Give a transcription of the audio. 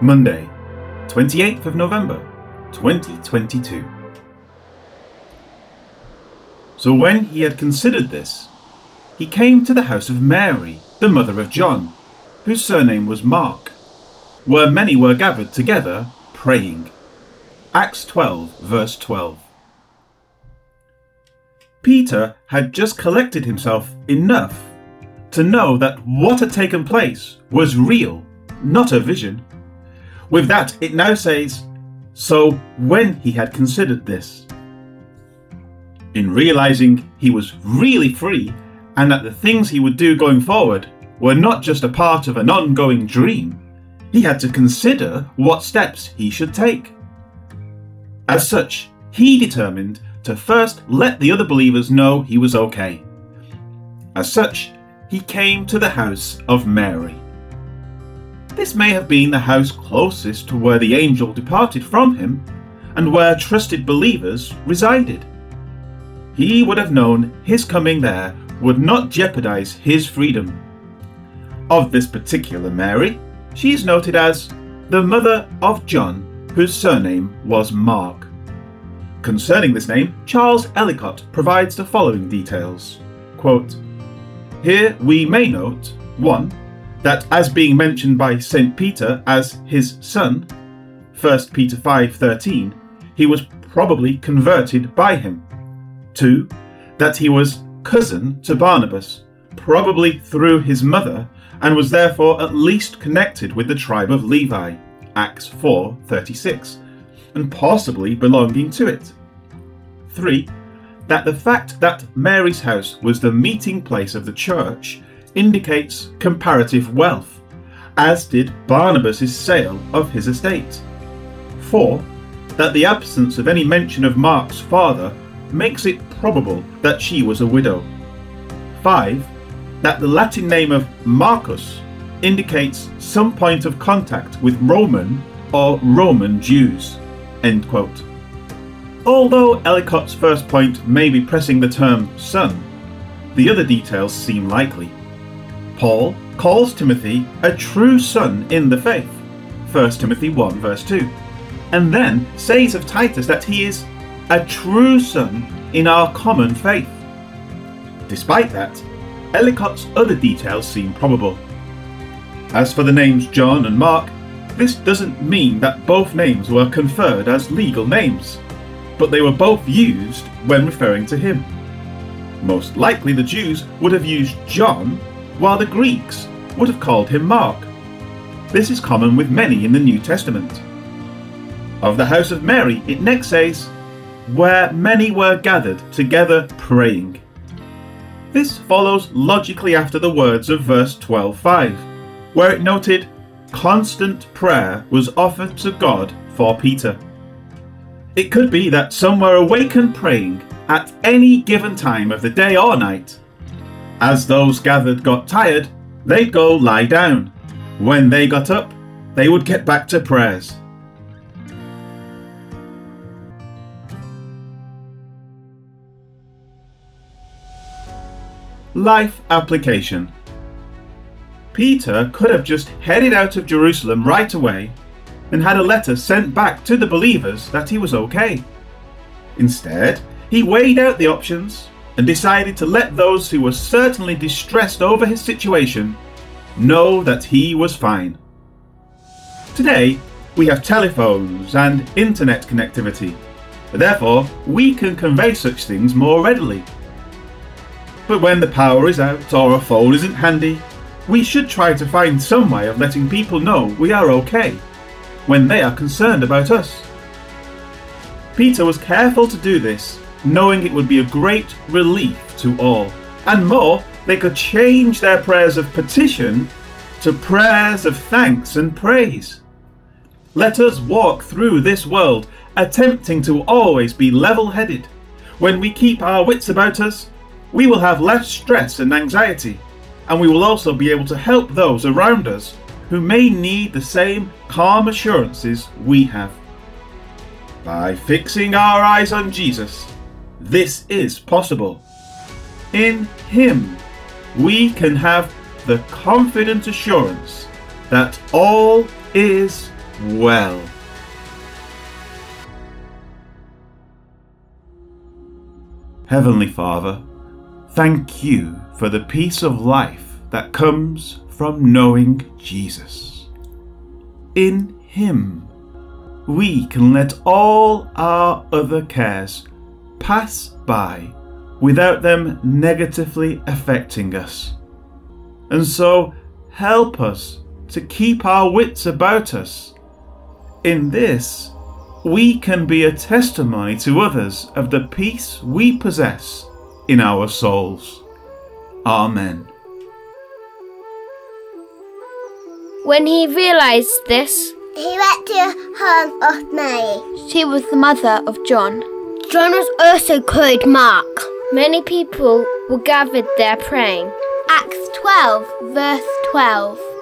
Monday, 28th of November, 2022. So when he had considered this, he came to the house of Mary, the mother of John, whose surname was Mark, where many were gathered together praying. Acts 12, verse 12. Peter had just collected himself enough to know that what had taken place was real, not a vision. With that, it now says, So when he had considered this, in realizing he was really free and that the things he would do going forward were not just a part of an ongoing dream, he had to consider what steps he should take. As such, he determined to first let the other believers know he was okay. As such, he came to the house of Mary. This may have been the house closest to where the angel departed from him and where trusted believers resided. He would have known his coming there would not jeopardize his freedom. Of this particular Mary, she is noted as the mother of John, whose surname was Mark. Concerning this name, Charles Ellicott provides the following details. Quote, Here we may note 1. That as being mentioned by St. Peter as his son, 1 Peter 5:13, he was probably converted by him. 2. That he was cousin to Barnabas, probably through his mother, and was therefore at least connected with the tribe of Levi, Acts 4:36 and possibly belonging to it. 3. That the fact that Mary's house was the meeting place of the church indicates comparative wealth, as did Barnabas' sale of his estate. 4. That the absence of any mention of Mark's father makes it probable that she was a widow. 5. That the Latin name of Marcus indicates some point of contact with Roman or Roman Jews. End quote. Although Ellicott's first point may be pressing the term son, the other details seem likely. Paul calls Timothy a true son in the faith, 1 Timothy 1 verse 2, and then says of Titus that he is a true son in our common faith. Despite that, Ellicott's other details seem probable. As for the names John and Mark, this doesn't mean that both names were conferred as legal names, but they were both used when referring to him. Most likely the Jews would have used John, while the Greeks would have called him Mark. This is common with many in the New Testament. Of the house of Mary, it next says, Where many were gathered together praying. This follows logically after the words of verse 12.5, where it noted, constant prayer was offered to God for Peter. It could be that some were awake and praying at any given time of the day or night. As those gathered got tired, they'd go lie down. When they got up, they would get back to prayers. Life application Peter could have just headed out of Jerusalem right away and had a letter sent back to the believers that he was okay. Instead, he weighed out the options and decided to let those who were certainly distressed over his situation know that he was fine. Today, we have telephones and internet connectivity, therefore, we can convey such things more readily. But when the power is out or a phone isn't handy, we should try to find some way of letting people know we are okay when they are concerned about us. Peter was careful to do this, knowing it would be a great relief to all. And more, they could change their prayers of petition to prayers of thanks and praise. Let us walk through this world attempting to always be level headed. When we keep our wits about us, we will have less stress and anxiety and we will also be able to help those around us who may need the same calm assurances we have. By fixing our eyes on Jesus, this is possible. In Him, we can have the confident assurance that all is well. Heavenly Father, thank you for the peace of life that comes from knowing Jesus. In Him, we can let all our other cares pass by without them negatively affecting us. And so, help us to keep our wits about us. In this, we can be a testimony to others of the peace we possess in our souls. Amen. When he realized this, He went to home of Mary. she was the mother of John. John also called Mark. Many people were gathered there praying. Acts 12, verse 12.